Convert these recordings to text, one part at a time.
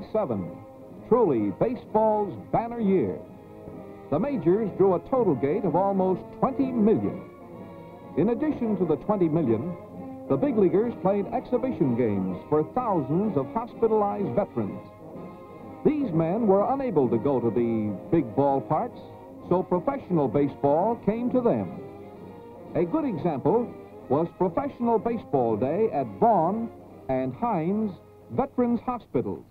1947, truly baseball's banner year. The majors drew a total gate of almost 20 million. In addition to the 20 million, the big leaguers played exhibition games for thousands of hospitalized veterans. These men were unable to go to the big ballparks, so professional baseball came to them. A good example was Professional Baseball Day at Vaughan and Hines Veterans Hospitals.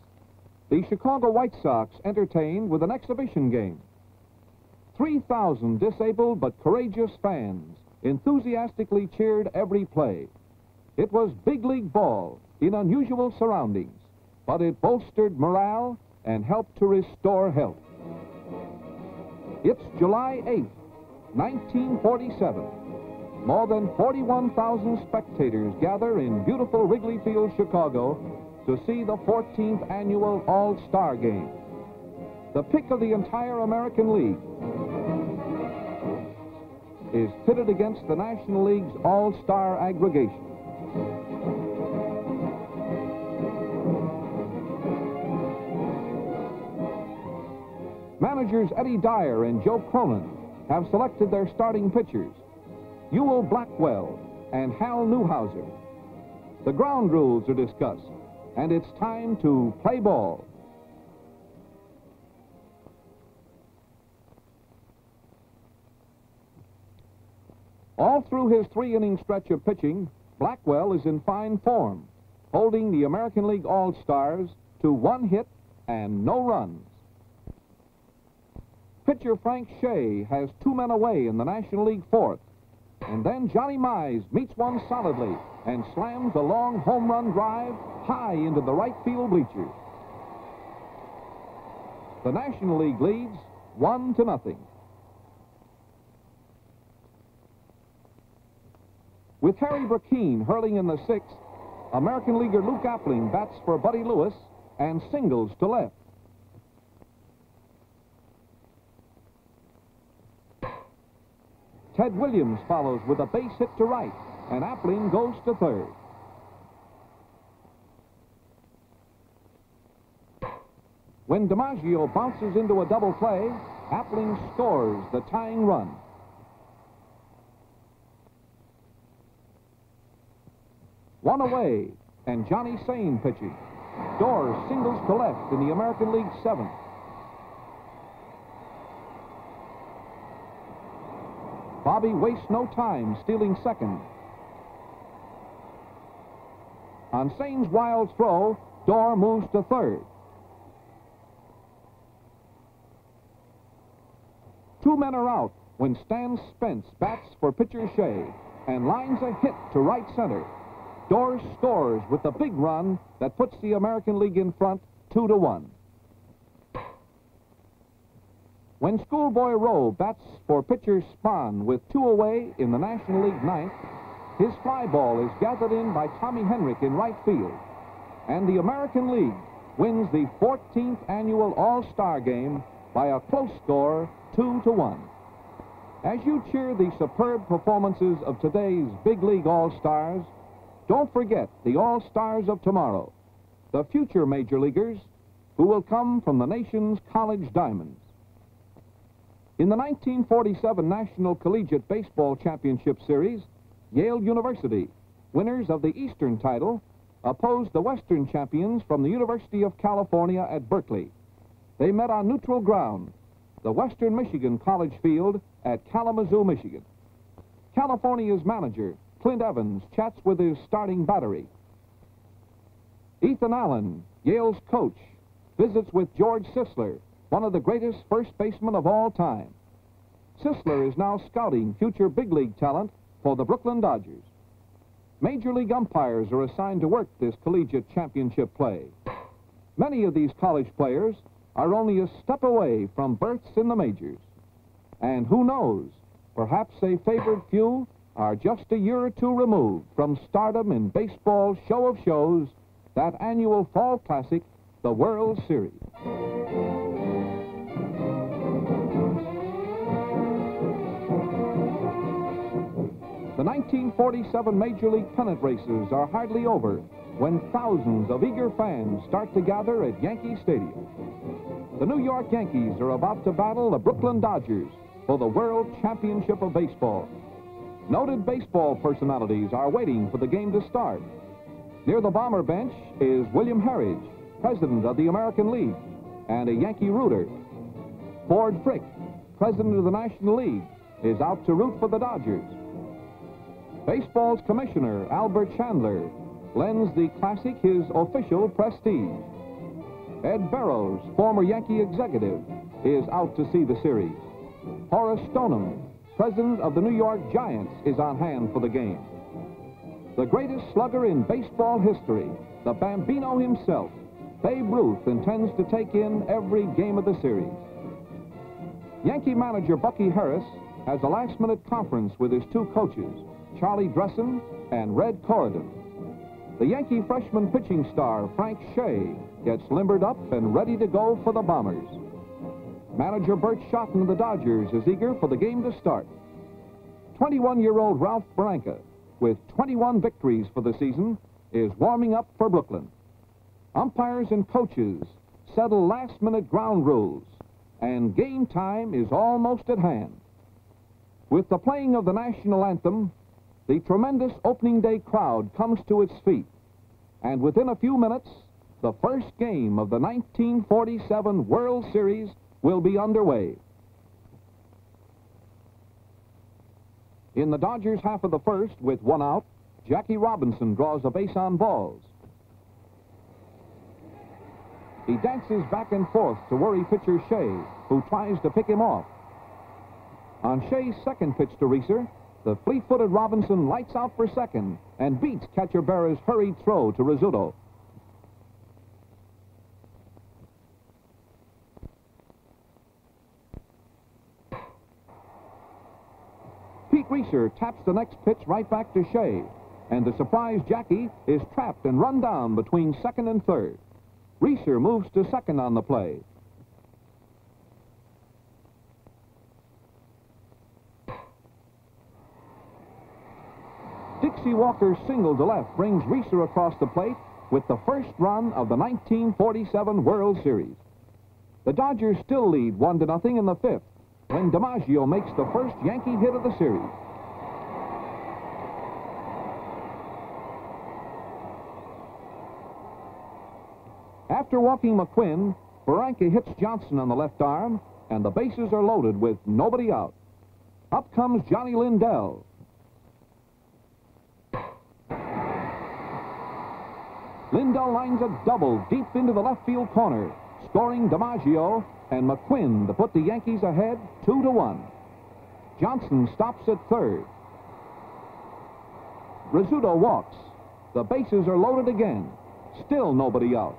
The Chicago White Sox entertained with an exhibition game. 3,000 disabled but courageous fans enthusiastically cheered every play. It was big league ball in unusual surroundings, but it bolstered morale and helped to restore health. It's July 8, 1947. More than 41,000 spectators gather in beautiful Wrigley Field, Chicago to see the 14th annual All-Star Game. The pick of the entire American League is pitted against the National League's All-Star aggregation. Managers Eddie Dyer and Joe Cronin have selected their starting pitchers, Ewell Blackwell and Hal Newhouser. The ground rules are discussed, and it's time to play ball. All through his three-inning stretch of pitching, Blackwell is in fine form, holding the American League All-Stars to one hit and no runs. Pitcher Frank Shea has two men away in the National League fourth. And then Johnny Mize meets one solidly and slams a long home run drive high into the right field bleachers. The National League leads one to nothing. With Harry Brecheen hurling in the sixth, American leaguer Luke Appling bats for Buddy Lewis and singles to left. Ted Williams follows with a base hit to right, and Appling goes to third. When DiMaggio bounces into a double play, Appling scores the tying run. One away, and Johnny Sain pitching. Doors singles to left in the American League seventh. Bobby wastes no time stealing second. On Sain's wild throw, Doerr moves to third. Two men are out when Stan Spence bats for pitcher Shea and lines a hit to right center. Doerr scores with the big run that puts the American League in front two to one. When Schoolboy Rowe bats for pitcher Spahn with two away in the National League ninth, his fly ball is gathered in by Tommy Henrich in right field. And the American League wins the 14th annual All-Star game by a close score, two to one. As you cheer the superb performances of today's big league All-Stars, don't forget the All-Stars of tomorrow, the future major leaguers who will come from the nation's college diamonds. In the 1947 National Collegiate Baseball Championship Series, Yale University, winners of the Eastern title, opposed the Western champions from the University of California at Berkeley. They met on neutral ground, the Western Michigan College Field at Kalamazoo, Michigan. California's manager, Clint Evans, chats with his starting battery. Ethan Allen, Yale's coach, visits with George Sisler, one of the greatest first basemen of all time. Sisler is now scouting future big league talent for the Brooklyn Dodgers. Major league umpires are assigned to work this collegiate championship play. Many of these college players are only a step away from berths in the majors. And who knows, perhaps a favored few are just a year or two removed from stardom in baseball's show of shows, that annual fall classic, the World Series. 1947 Major League pennant races are hardly over, when thousands of eager fans start to gather at Yankee Stadium. The New York Yankees are about to battle the Brooklyn Dodgers for the World Championship of Baseball. Noted baseball personalities are waiting for the game to start. Near the bomber bench is William Harridge, president of the American League and a Yankee rooter. Ford Frick, president of the National League, is out to root for the Dodgers. Baseball's commissioner, Albert Chandler, lends the classic his official prestige. Ed Barrows, former Yankee executive, is out to see the series. Horace Stoneham, president of the New York Giants, is on hand for the game. The greatest slugger in baseball history, the Bambino himself, Babe Ruth, intends to take in every game of the series. Yankee manager Bucky Harris has a last-minute conference with his two coaches, Charlie Dressen and Red Corriden. The Yankee freshman pitching star, Frank Shea, gets limbered up and ready to go for the Bombers. Manager Burt Shotton of the Dodgers is eager for the game to start. 21-year-old Ralph Branca, with 21 victories for the season, is warming up for Brooklyn. Umpires and coaches settle last-minute ground rules, and game time is almost at hand. With the playing of the national anthem, the tremendous opening day crowd comes to its feet, and within a few minutes, the first game of the 1947 World Series will be underway. In the Dodgers half of the first, with one out, Jackie Robinson draws a base on balls. He dances back and forth to worry pitcher Shea, who tries to pick him off. On Shea's second pitch to Reiser, the fleet-footed Robinson lights out for second and beats catcher Berra's hurried throw to Rizzuto. Pete Reiser taps the next pitch right back to Shea, and the surprised Jackie is trapped and run down between second and third. Reiser moves to second on the play. Dixie Walker's single to left brings Reiser across the plate with the first run of the 1947 World Series. The Dodgers still lead one to nothing in the fifth when DiMaggio makes the first Yankee hit of the series. After walking McQuinn, Branca hits Johnson on the left arm, and the bases are loaded with nobody out. Up comes Johnny Lindell. Lindell lines a double deep into the left field corner, scoring DiMaggio and McQuinn to put the Yankees ahead two to one. Johnson stops at third. Rizzuto walks. The bases are loaded again. Still nobody out.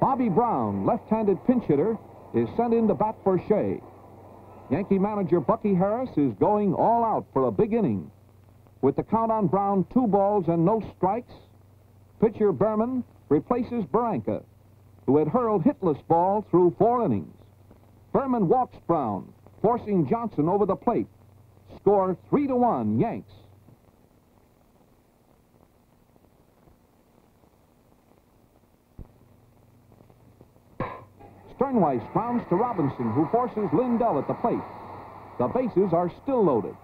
Bobby Brown, left-handed pinch hitter, is sent in to bat for Shea. Yankee manager Bucky Harris is going all out for a big inning. With the count on Brown two balls and no strikes, pitcher Behrman replaces Branca, who had hurled hitless ball through four innings. Behrman walks Brown, forcing Johnson over the plate. Score three to one, Yanks. Stirnweiss grounds to Robinson, who forces Lindell at the plate. The bases are still loaded.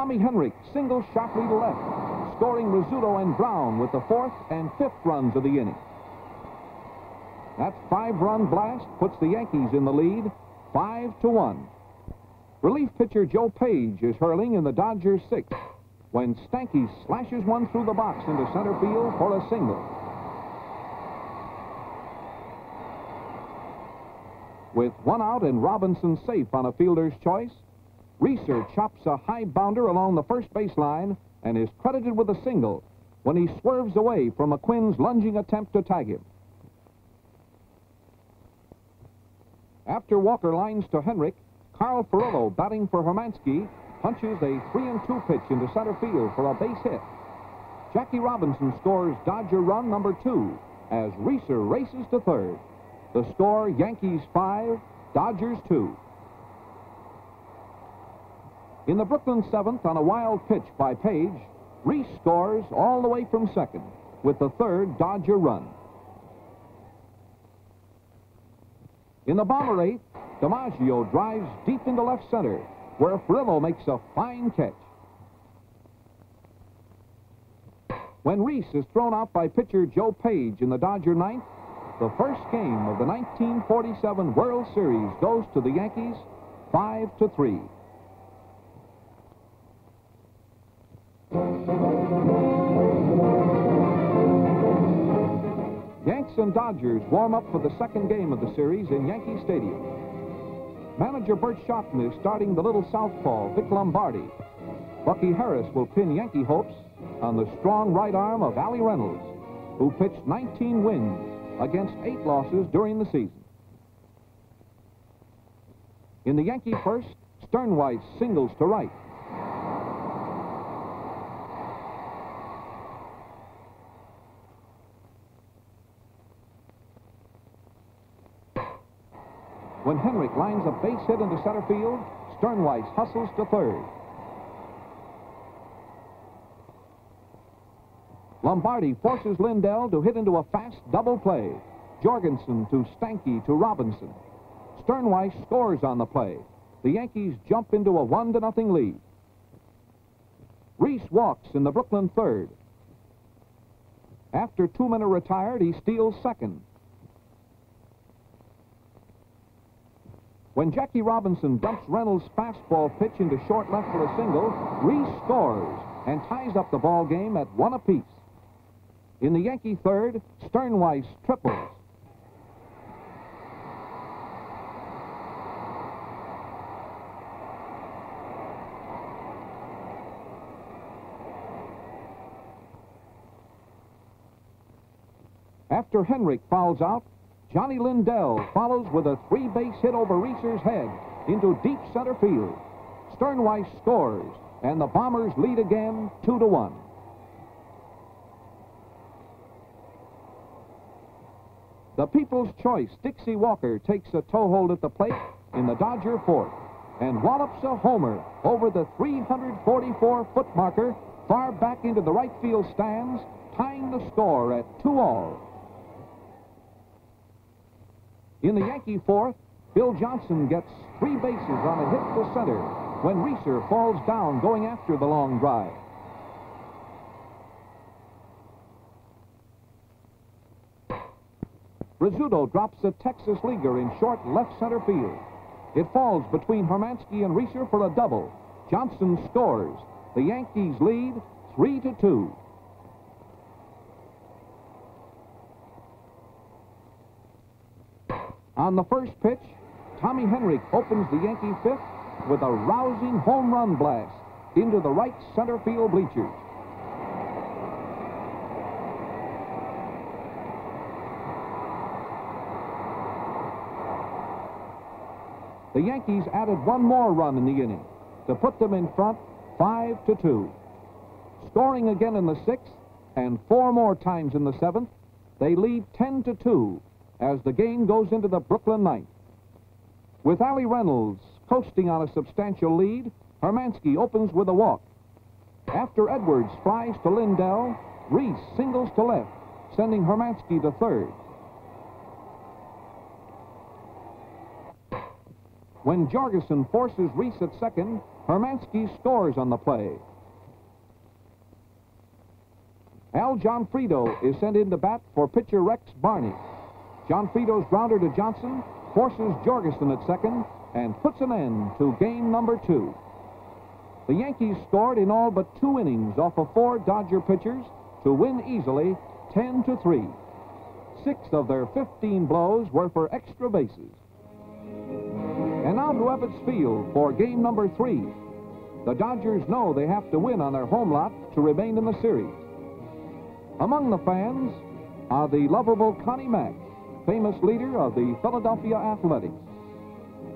Tommy Henrich singles sharply to left, scoring Rizzuto and Brown with the fourth and fifth runs of the inning. That five-run blast puts the Yankees in the lead, five to one. Relief pitcher Joe Page is hurling in the Dodgers' sixth when Stanky slashes one through the box into center field for a single. With one out and Robinson safe on a fielder's choice, Reiser chops a high bounder along the first baseline and is credited with a single when he swerves away from McQuinn's lunging attempt to tag him. After Walker lines to Henrich, Carl Furillo batting for Hermanski punches a 3 and 2 pitch into center field for a base hit. Jackie Robinson scores Dodger run number two as Reiser races to third. The score Yankees 5, Dodgers 2. In the Brooklyn seventh, on a wild pitch by Page, Reese scores all the way from second with the third Dodger run. In the Bomber eighth, DiMaggio drives deep into left center, where Furillo makes a fine catch. When Reese is thrown out by pitcher Joe Page in the Dodger ninth, the first game of the 1947 World Series goes to the Yankees 5 to 3. Yanks and Dodgers warm up for the second game of the series in Yankee Stadium. Manager Burt Shotton is starting the little southpaw, Vic Lombardi. Bucky Harris will pin Yankee hopes on the strong right arm of Allie Reynolds, who pitched 19 wins against eight losses during the season. In the Yankee first, Stirnweiss singles to right. Lines a base hit into center field, Stirnweiss hustles to third. Lombardi forces Lindell to hit into a fast double play. Jorgensen to Stanky to Robinson. Stirnweiss scores on the play. The Yankees jump into a one to nothing lead. Reese walks in the Brooklyn third. After two men are retired, he steals second. When Jackie Robinson dumps Reynolds' fastball pitch into short left for a single, Reese scores and ties up the ball game at one apiece. In the Yankee third, Stirnweiss triples. After Henrich fouls out, Johnny Lindell follows with a three-base hit over Reiser's head into deep center field. Stirnweiss scores, and the Bombers lead again, two to one. The People's Choice, Dixie Walker, takes a toe hold at the plate in the Dodger fourth and wallops a homer over the 344-foot marker far back into the right field stands, tying the score at two all. In the Yankee fourth, Bill Johnson gets three bases on a hit to center when Reiser falls down going after the long drive. Rizzuto drops a Texas leaguer in short left center field. It falls between Hermanski and Reiser for a double. Johnson scores. The Yankees lead 3 to 2. On the first pitch, Tommy Henrich opens the Yankee fifth with a rousing home run blast into the right center field bleachers. The Yankees added one more run in the inning to put them in front 5 to 2. Scoring again in the sixth and four more times in the seventh, they lead 10 to 2 as the game goes into the Brooklyn ninth. With Allie Reynolds coasting on a substantial lead, Hermanski opens with a walk. After Edwards flies to Lindell, Reese singles to left, sending Hermanski to third. When Jorgensen forces Reese at second, Hermanski scores on the play. Al Gionfriddo is sent in to bat for pitcher Rex Barney. Gionfriddo's grounder to Johnson forces Jorgensen at second and puts an end to game number two. The Yankees scored in all but two innings off of four Dodger pitchers to win easily 10 to 3. Six of their 15 blows were for extra bases. And now to Ebbets Field for game number three. The Dodgers know they have to win on their home lot to remain in the series. Among the fans are the lovable Connie Mack, famous leader of the Philadelphia Athletics,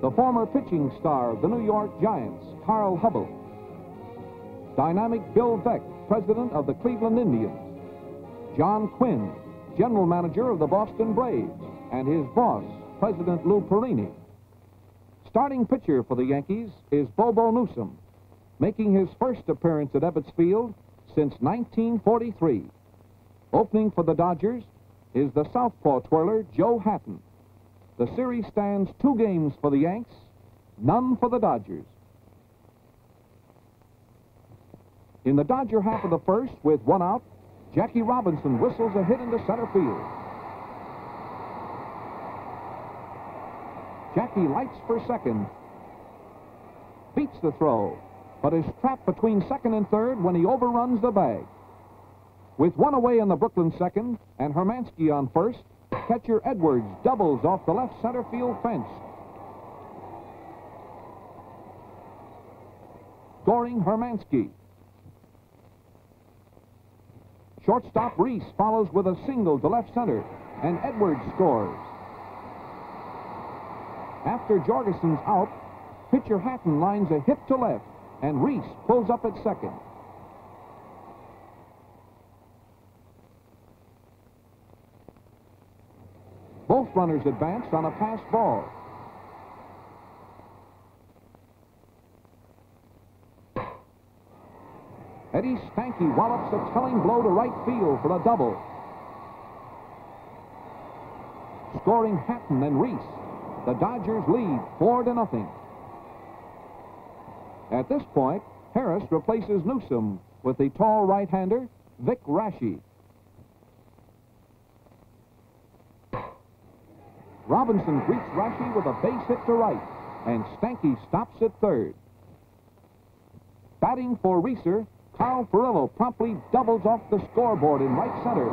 the former pitching star of the New York Giants, Carl Hubbell, dynamic Bill Veeck, president of the Cleveland Indians, John Quinn, general manager of the Boston Braves, and his boss, President Lou Perini. Starting pitcher for the Yankees is Bobo Newsom. making his first appearance at Ebbets Field since 1943. Opening for the Dodgers is the southpaw twirler Joe Hatten. The series stands two games for the Yanks, none for the Dodgers. In the Dodger half of the first, with one out, Jackie Robinson whistles a hit into center field. Jackie lights for second, beats the throw, but is trapped between second and third when he overruns the bag. With one away in the Brooklyn second and Hermanski on first, catcher Edwards doubles off the left center field fence. Scoring Hermanski. Shortstop Reese follows with a single to left center, and Edwards scores. After Jorgensen's out, pitcher Hatten lines a hit to left and Reese pulls up at second. Both runners advance on a pass ball. Eddie Stanky wallops a telling blow to right field for a double. Scoring Hatten and Reese. The Dodgers lead four to nothing. At this point, Harris replaces Newsom with the tall right-hander, Vic Raschi. Robinson greets Raschi with a base hit to right, and Stanky stops at third. Batting for Reiser, Carl Furillo promptly doubles off the scoreboard in right center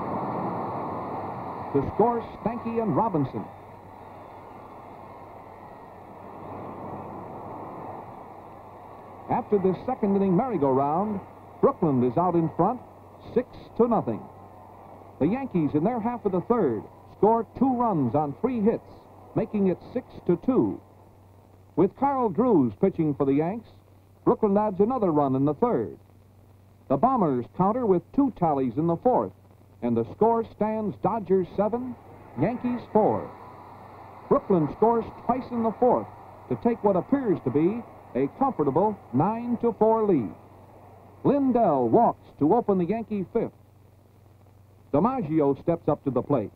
to score Stanky and Robinson. After this second inning merry-go-round, Brooklyn is out in front, six to nothing. The Yankees, in their half of the third, score two runs on three hits, making it six to two. With Karl Drews pitching for the Yanks, Brooklyn adds another run in the third. The Bombers counter with two tallies in the fourth, and the score stands Dodgers seven, Yankees four. Brooklyn scores twice in the fourth to take what appears to be a comfortable 9 to 4 lead. Lindell walks to open the Yankee fifth. DiMaggio steps up to the plate.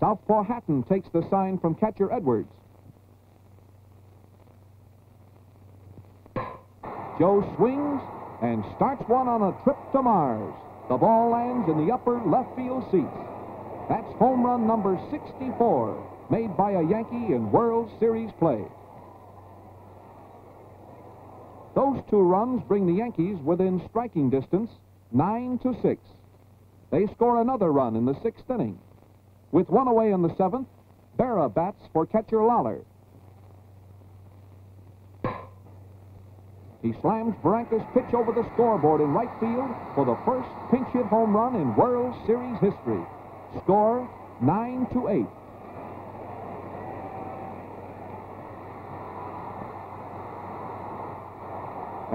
Southpaw Hatten takes the sign from catcher Edwards. Joe swings and starts one on a trip to Mars. The ball lands in the upper left field seats. That's home run number 64, made by a Yankee in World Series play. Those two runs bring the Yankees within striking distance, 9 to 6. They score another run in the sixth inning. With one away in the seventh, Berra bats for catcher Lollar. He slams Branca's pitch over the scoreboard in right field for the first pinch hit home run in World Series history. Score 9 to 8.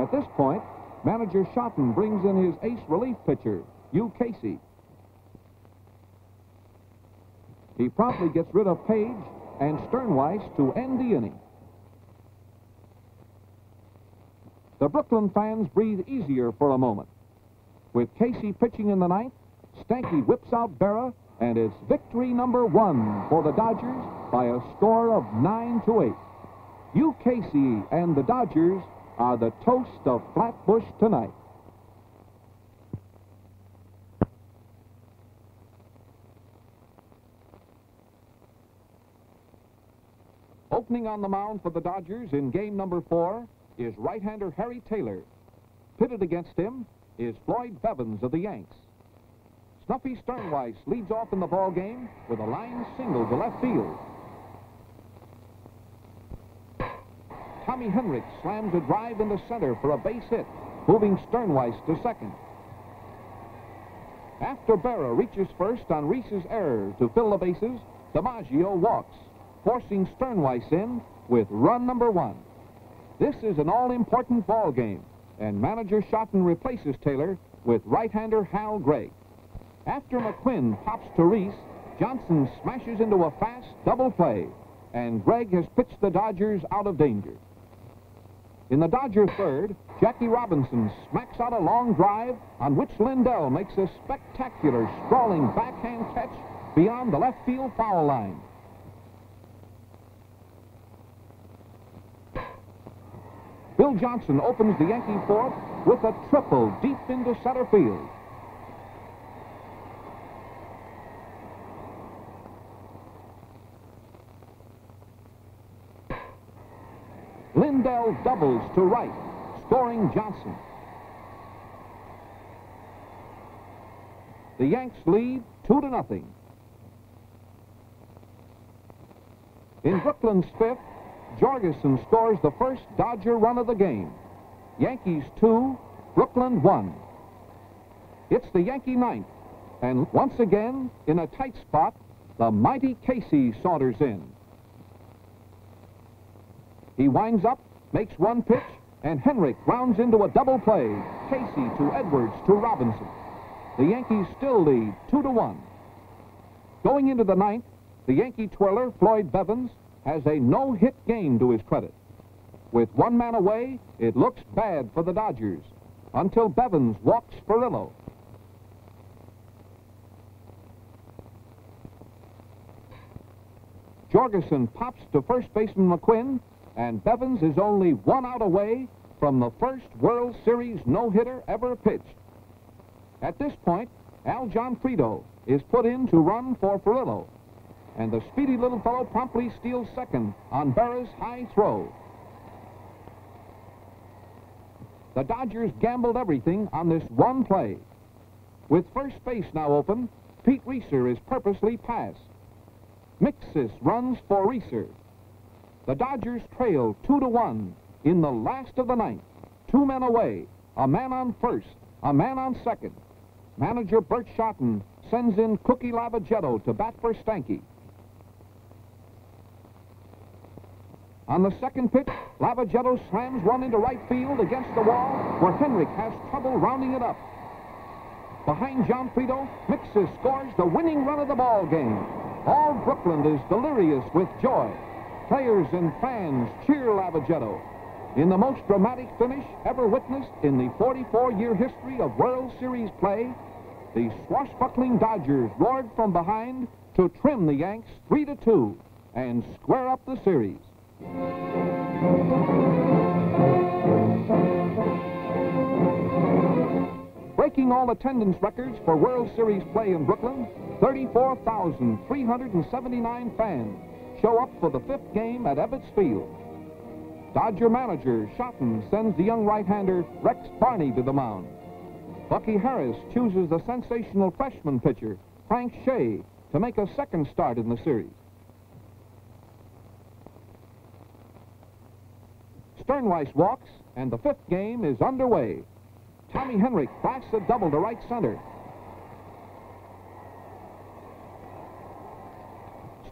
At this point, manager Shotton brings in his ace relief pitcher, Hugh Casey. He promptly gets rid of Page and Stirnweiss to end the inning. The Brooklyn fans breathe easier for a moment. With Casey pitching in the ninth, Stanky whips out Berra, and it's victory number one for the Dodgers by a score of 9 to 8. Hugh Casey and the Dodgers are the toast of Flatbush tonight. Opening on the mound for the Dodgers in game number four is right-hander Harry Taylor. Pitted against him is Floyd Bevens of the Yanks. Snuffy Stirnweiss leads off in the ball game with a line single to left field. Tommy Henrich slams a drive in the center for a base hit, moving Stirnweiss to second. After Berra reaches first on Reese's error to fill the bases, DiMaggio walks, forcing Stirnweiss in with run number one. This is an all-important ball game, and manager Shotton replaces Taylor with right-hander Hal Gregg. After McQuinn pops to Reese, Johnson smashes into a fast double play, and Gregg has pitched the Dodgers out of danger. In the Dodger third, Jackie Robinson smacks out a long drive on which Lindell makes a spectacular sprawling backhand catch beyond the left field foul line. Bill Johnson opens the Yankee fourth with a triple deep into center field. Lindell doubles to right, scoring Johnson. The Yanks lead two to nothing. In Brooklyn's fifth, Jorgensen scores the first Dodger run of the game. Yankees two, Brooklyn one. It's the Yankee ninth, and once again, in a tight spot, the mighty Casey saunters in. He winds up, makes one pitch, and Henrich rounds into a double play. Casey to Edwards to Robinson. The Yankees still lead two to one. Going into the ninth, the Yankee twirler, Floyd Bevens, has a no-hit game to his credit. With one man away, it looks bad for the Dodgers until Bevens walks Furillo. Jorgensen pops to first baseman McQuinn, and Bevens is only one out away from the first World Series no-hitter ever pitched. At this point, Al Gionfriddo is put in to run for Furillo, and the speedy little fellow promptly steals second on Berra's high throw. The Dodgers gambled everything on this one play. With first base now open, Pete Reiser is purposely passed. Miksis runs for Reiser. The Dodgers trail two to one in the last of the ninth. Two men away, a man on first, a man on second. Manager Burt Shotton sends in Cookie Lavagetto to bat for Stanky. On the second pitch, Lavagetto slams one into right field against the wall where Henrich has trouble rounding it up. Behind Gionfriddo, Miksis scores the winning run of the ball game. All Brooklyn is delirious with joy. Players and fans cheer Lavagetto. In the most dramatic finish ever witnessed in the 44-year history of World Series play, the swashbuckling Dodgers roared from behind to trim the Yanks 3 to 2 and square up the series. Breaking all attendance records for World Series play in Brooklyn, 34,379 fans show up for the fifth game at Ebbets Field. Dodger manager Shotton sends the young right-hander Rex Barney to the mound. Bucky Harris chooses the sensational freshman pitcher, Frank Shea, to make a second start in the series. Stirnweiss walks, and the fifth game is underway. Tommy Henrich blasts a double to right center.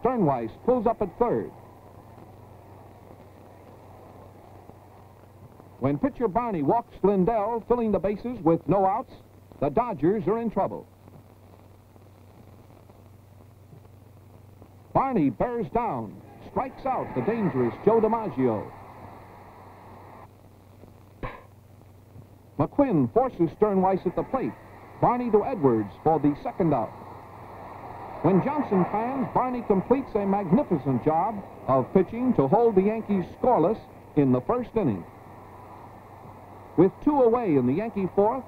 Stirnweiss pulls up at third. When pitcher Barney walks Lindell, filling the bases with no outs, the Dodgers are in trouble. Barney bears down, strikes out the dangerous Joe DiMaggio. McQuinn forces Stirnweiss at the plate. Barney to Edwards for the second out. When Johnson fans, Barney completes a magnificent job of pitching to hold the Yankees scoreless in the first inning. With two away in the Yankee fourth,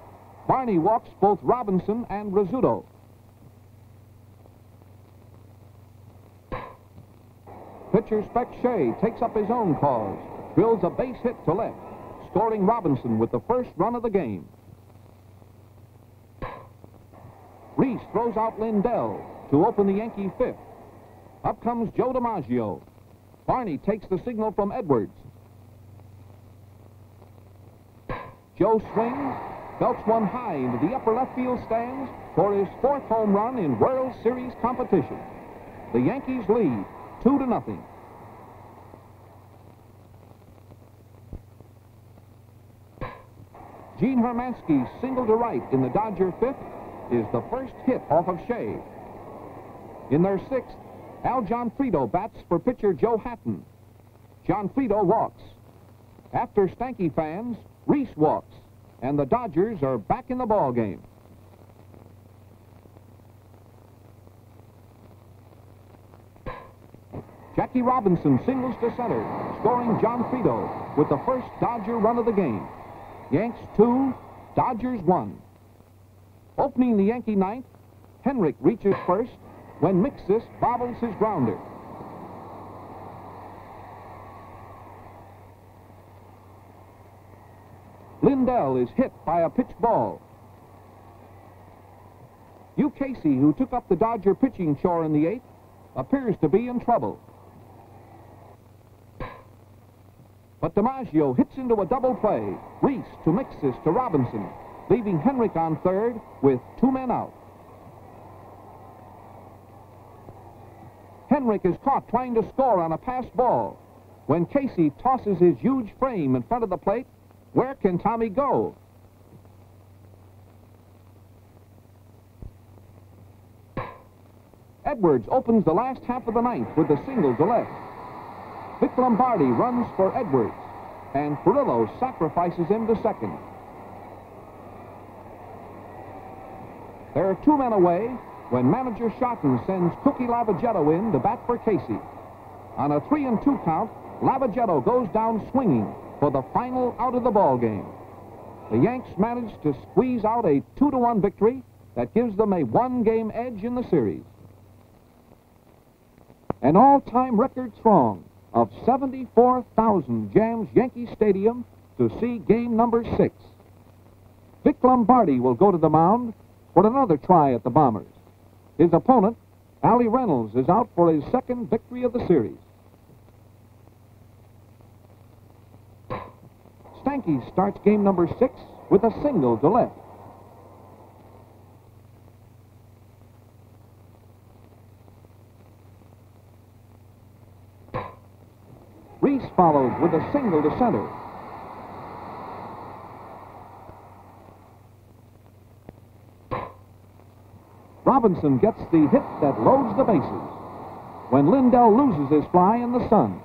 Barney walks both Robinson and Rizzuto. Pitcher Spec Shea takes up his own cause, drills a base hit to left scoring Robinson with the first run of the game. Reese throws out Lindell to open the Yankee fifth. Up comes Joe DiMaggio. Barney takes the signal from Edwards. Joe swings, belts one high into the upper left field stands for his fourth home run in World Series competition. The Yankees lead two to nothing. Gene Hermanski's single to right in the Dodger fifth is the first hit off of Shea. In their sixth, Al Gionfriddo bats for pitcher Joe Hatten. Gionfriddo walks. After Stanky fans, Reese walks, and the Dodgers are back in the ball game. Jackie Robinson singles to center, scoring Gionfriddo with the first Dodger run of the game. Yanks two, Dodgers one. Opening the Yankee ninth, Henrich reaches first when Miksis bobbles his grounder. Lindell is hit by a pitch ball. Hugh Casey, who took up the Dodger pitching chore in the eighth, appears to be in trouble. But DiMaggio hits into a double play. Reese to Miksis to Robinson, leaving Henrich on third with two men out. Henrich is caught trying to score on a passed ball. When Casey tosses his huge frame in front of the plate, where can Tommy go? Edwards opens the last half of the ninth with a single to left. Vic Lombardi runs for Edwards, and Furillo sacrifices him to second. There are two men away when manager Shotton sends Cookie Lavagetto in to bat for Casey. On a three and two count, Lavagetto goes down swinging for the final out of the ball game. The Yanks manage to squeeze out a two to one victory that gives them a one game edge in the series. An all time record throng of 74,000 jams Yankee Stadium to see game number six. Vic Lombardi will go to the mound for another try at the Bombers. His opponent, Allie Reynolds, is out for his second victory of the series. Stanky starts game number six with a single to left. Reese follows with a single to center. Robinson gets the hit that loads the bases when Lindell loses his fly in the sun.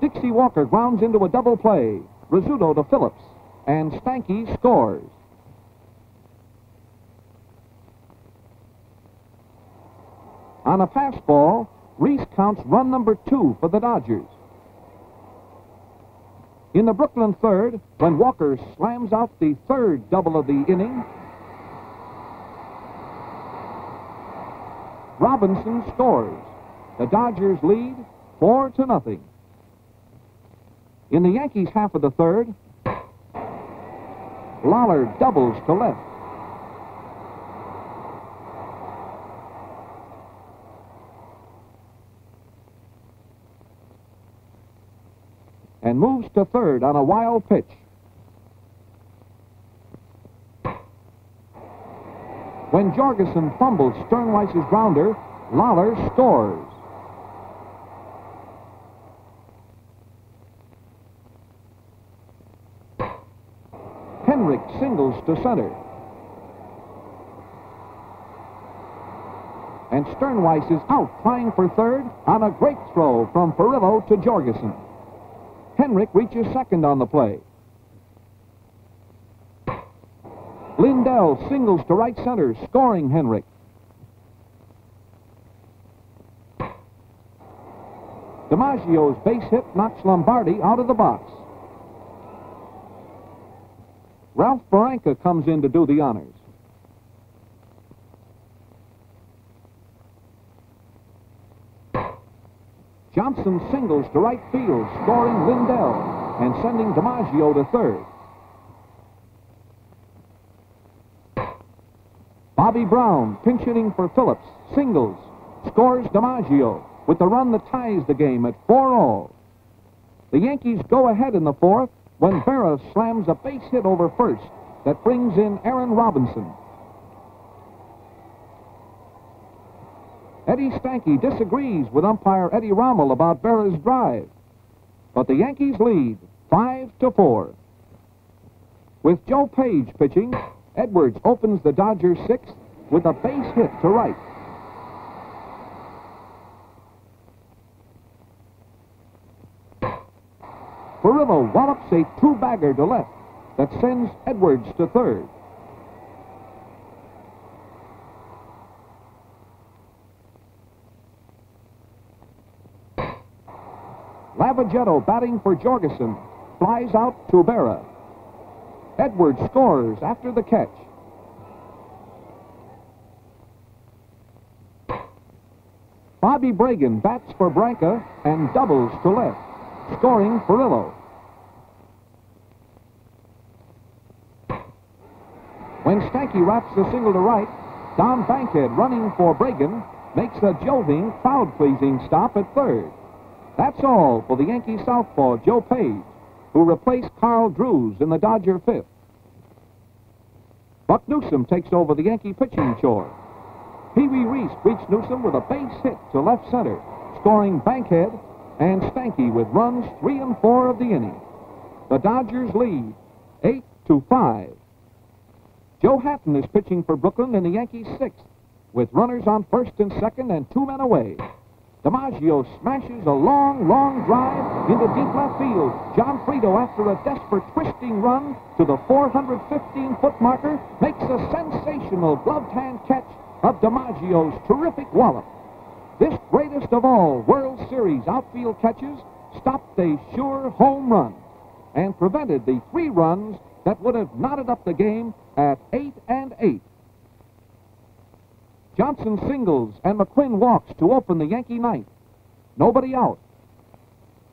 Dixie Walker grounds into a double play. Rizzuto to Phillips, and Stanky scores. On a fastball, Reese counts run number two for the Dodgers. In the Brooklyn third, when Walker slams out the third double of the inning, Robinson scores. The Dodgers lead four to nothing. In the Yankees half of the third, Lollar doubles to left. And moves to third on a wild pitch. When Jorgensen fumbles Stirnweiss's grounder, Lollar scores. Henrich singles to center. And Stirnweiss is out trying for third on a great throw from Furillo to Jorgensen. Henrich reaches second on the play. Lindell singles to right center, scoring Henrich. DiMaggio's base hit knocks Lombardi out of the box. Ralph Branca comes in to do the honors. Johnson singles to right field, scoring Lindell and sending DiMaggio to third. Bobby Brown, pinch hitting for Phillips, singles, scores DiMaggio with the run that ties the game at 4 all. The Yankees go ahead in the fourth when Berra slams a base hit over first that brings in Aaron Robinson. Eddie Stanky disagrees with umpire Eddie Rommel about Berra's drive. But the Yankees lead 5 to 4. With Joe Page pitching, Edwards opens the Dodgers' sixth with a base hit to right. Furillo wallops a two-bagger to left that sends Edwards to third. Lavagetto batting for Jorgensen flies out to Berra. Edwards scores after the catch. Bobby Bragan bats for Branca and doubles to left, scoring Furillo. When Stanky wraps the single to right, Don Bankhead running for Bragan makes a jolting, crowd-pleasing stop at third. That's all for the Yankee southpaw, Joe Page, who replaced Karl Drews in the Dodger fifth. Buck Newsom takes over the Yankee pitching chore. Pee Wee Reese beats Newsom with a base hit to left center, scoring Bankhead and Stanky with runs three and four of the inning. The Dodgers lead eight to five. Joe Hatten is pitching for Brooklyn in the Yankees' sixth, with runners on first and second and two men away. DiMaggio smashes a long, long drive into deep left field. Gionfriddo, after a desperate twisting run to the 415-foot marker, makes a sensational gloved hand catch of DiMaggio's terrific wallop. This greatest of all World Series outfield catches stopped a sure home run and prevented the three runs that would have knotted up the game at eight and eight. Johnson singles and McQuinn walks to open the Yankee ninth. Nobody out.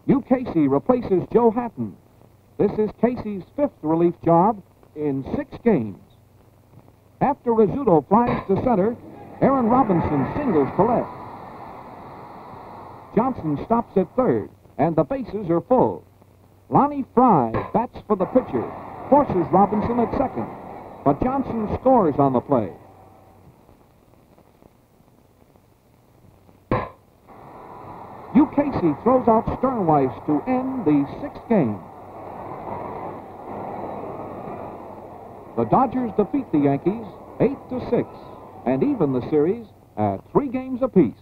Hugh Casey replaces Joe Hatten. This is Casey's fifth relief job in six games. After Rizzuto flies to center, Aaron Robinson singles to left. Johnson stops at third, and the bases are full. Lonny Frey bats for the pitcher, forces Robinson at second, but Johnson scores on the play. Hugh Casey throws out Stirnweiss to end the sixth game. The Dodgers defeat the Yankees 8 to 6 and even the series at three games apiece.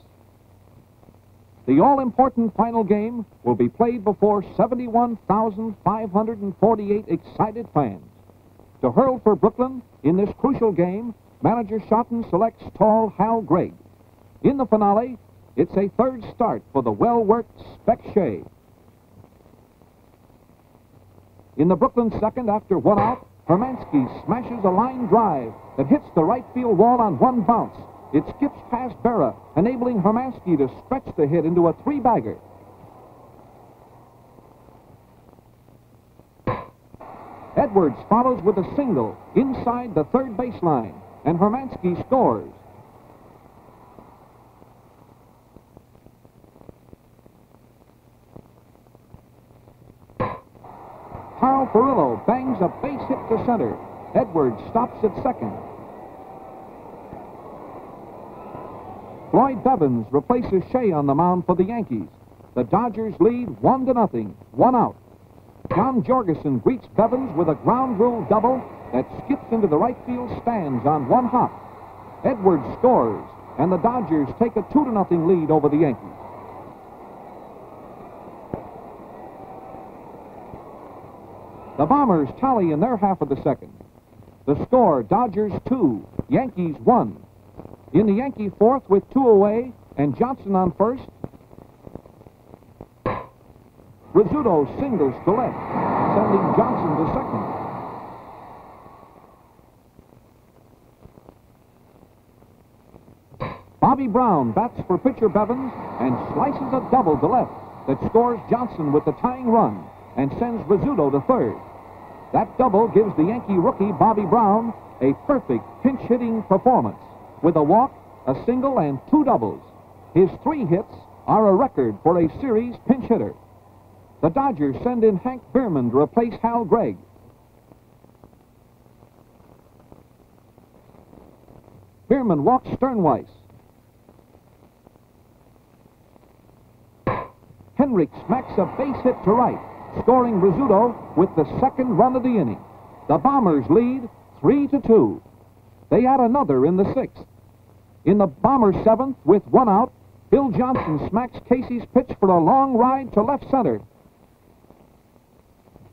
The all-important final game will be played before 71,548 excited fans. To hurl for Brooklyn in this crucial game, manager Shotton selects tall Hal Gregg. In the finale, it's a third start for the well-worked Spec Shea. In the Brooklyn second, after one out, Hermanski smashes a line drive that hits the right field wall on one bounce. It skips past Berra, enabling Hermanski to stretch the hit into a three-bagger. Edwards follows with a single inside the third baseline, and Hermanski scores. Furillo bangs a base hit to center. Edwards stops at second. Floyd Bevens replaces Shea on the mound for the Yankees. The Dodgers lead one to nothing, one out. John Jorgensen greets Bevens with a ground rule double that skips into the right field stands on one hop. Edwards scores, and the Dodgers take a two to nothing lead over the Yankees. The Bombers tally in their half of the second. The score, Dodgers 2, Yankees 1. In the Yankee fourth with two away and Johnson on first, Rizzuto singles to left, sending Johnson to second. Bobby Brown bats for pitcher Bevens and slices a double to left that scores Johnson with the tying run and sends Rizzuto to third. That double gives the Yankee rookie Bobby Brown a perfect pinch hitting performance with a walk, a single, and two doubles. His three hits are a record for a series pinch hitter. The Dodgers send in Hank Behrman to replace Hal Gregg. Bierman walks Stirnweiss. Henrich smacks a base hit to right, scoring Rizzuto with the second run of the inning. The Bombers lead 3 to 2. They add another in the sixth. In the Bombers' seventh, with one out, Bill Johnson smacks Casey's pitch for a long ride to left center.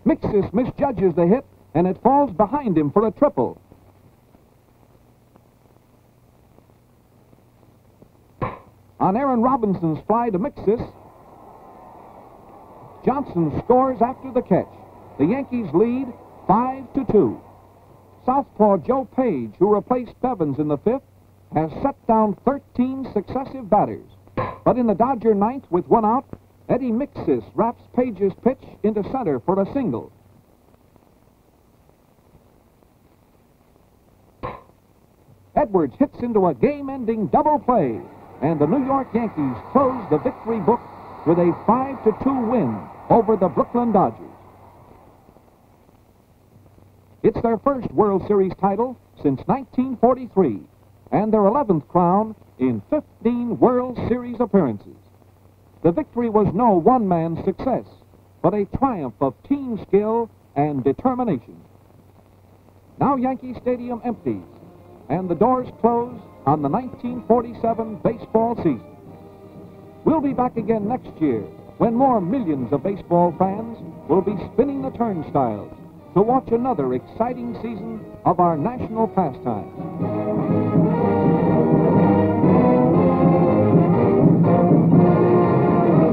Miksis misjudges the hit, and it falls behind him for a triple. On Aaron Robinson's fly to Miksis, Johnson scores after the catch. The Yankees lead 5 to 2. Southpaw Joe Page, who replaced Bevens in the fifth, has set down 13 successive batters. But in the Dodger ninth, with one out, Eddie Miksis wraps Page's pitch into center for a single. Edwards hits into a game-ending double play, and the New York Yankees close the victory book with a 5 to 2 win over the Brooklyn Dodgers. It's their first World Series title since 1943 and their 11th crown in 15 World Series appearances. The victory was no one-man success, but a triumph of team skill and determination. Now Yankee Stadium empties, and the doors close on the 1947 baseball season. We'll be back again next year when more millions of baseball fans will be spinning the turnstiles to watch another exciting season of our national pastime.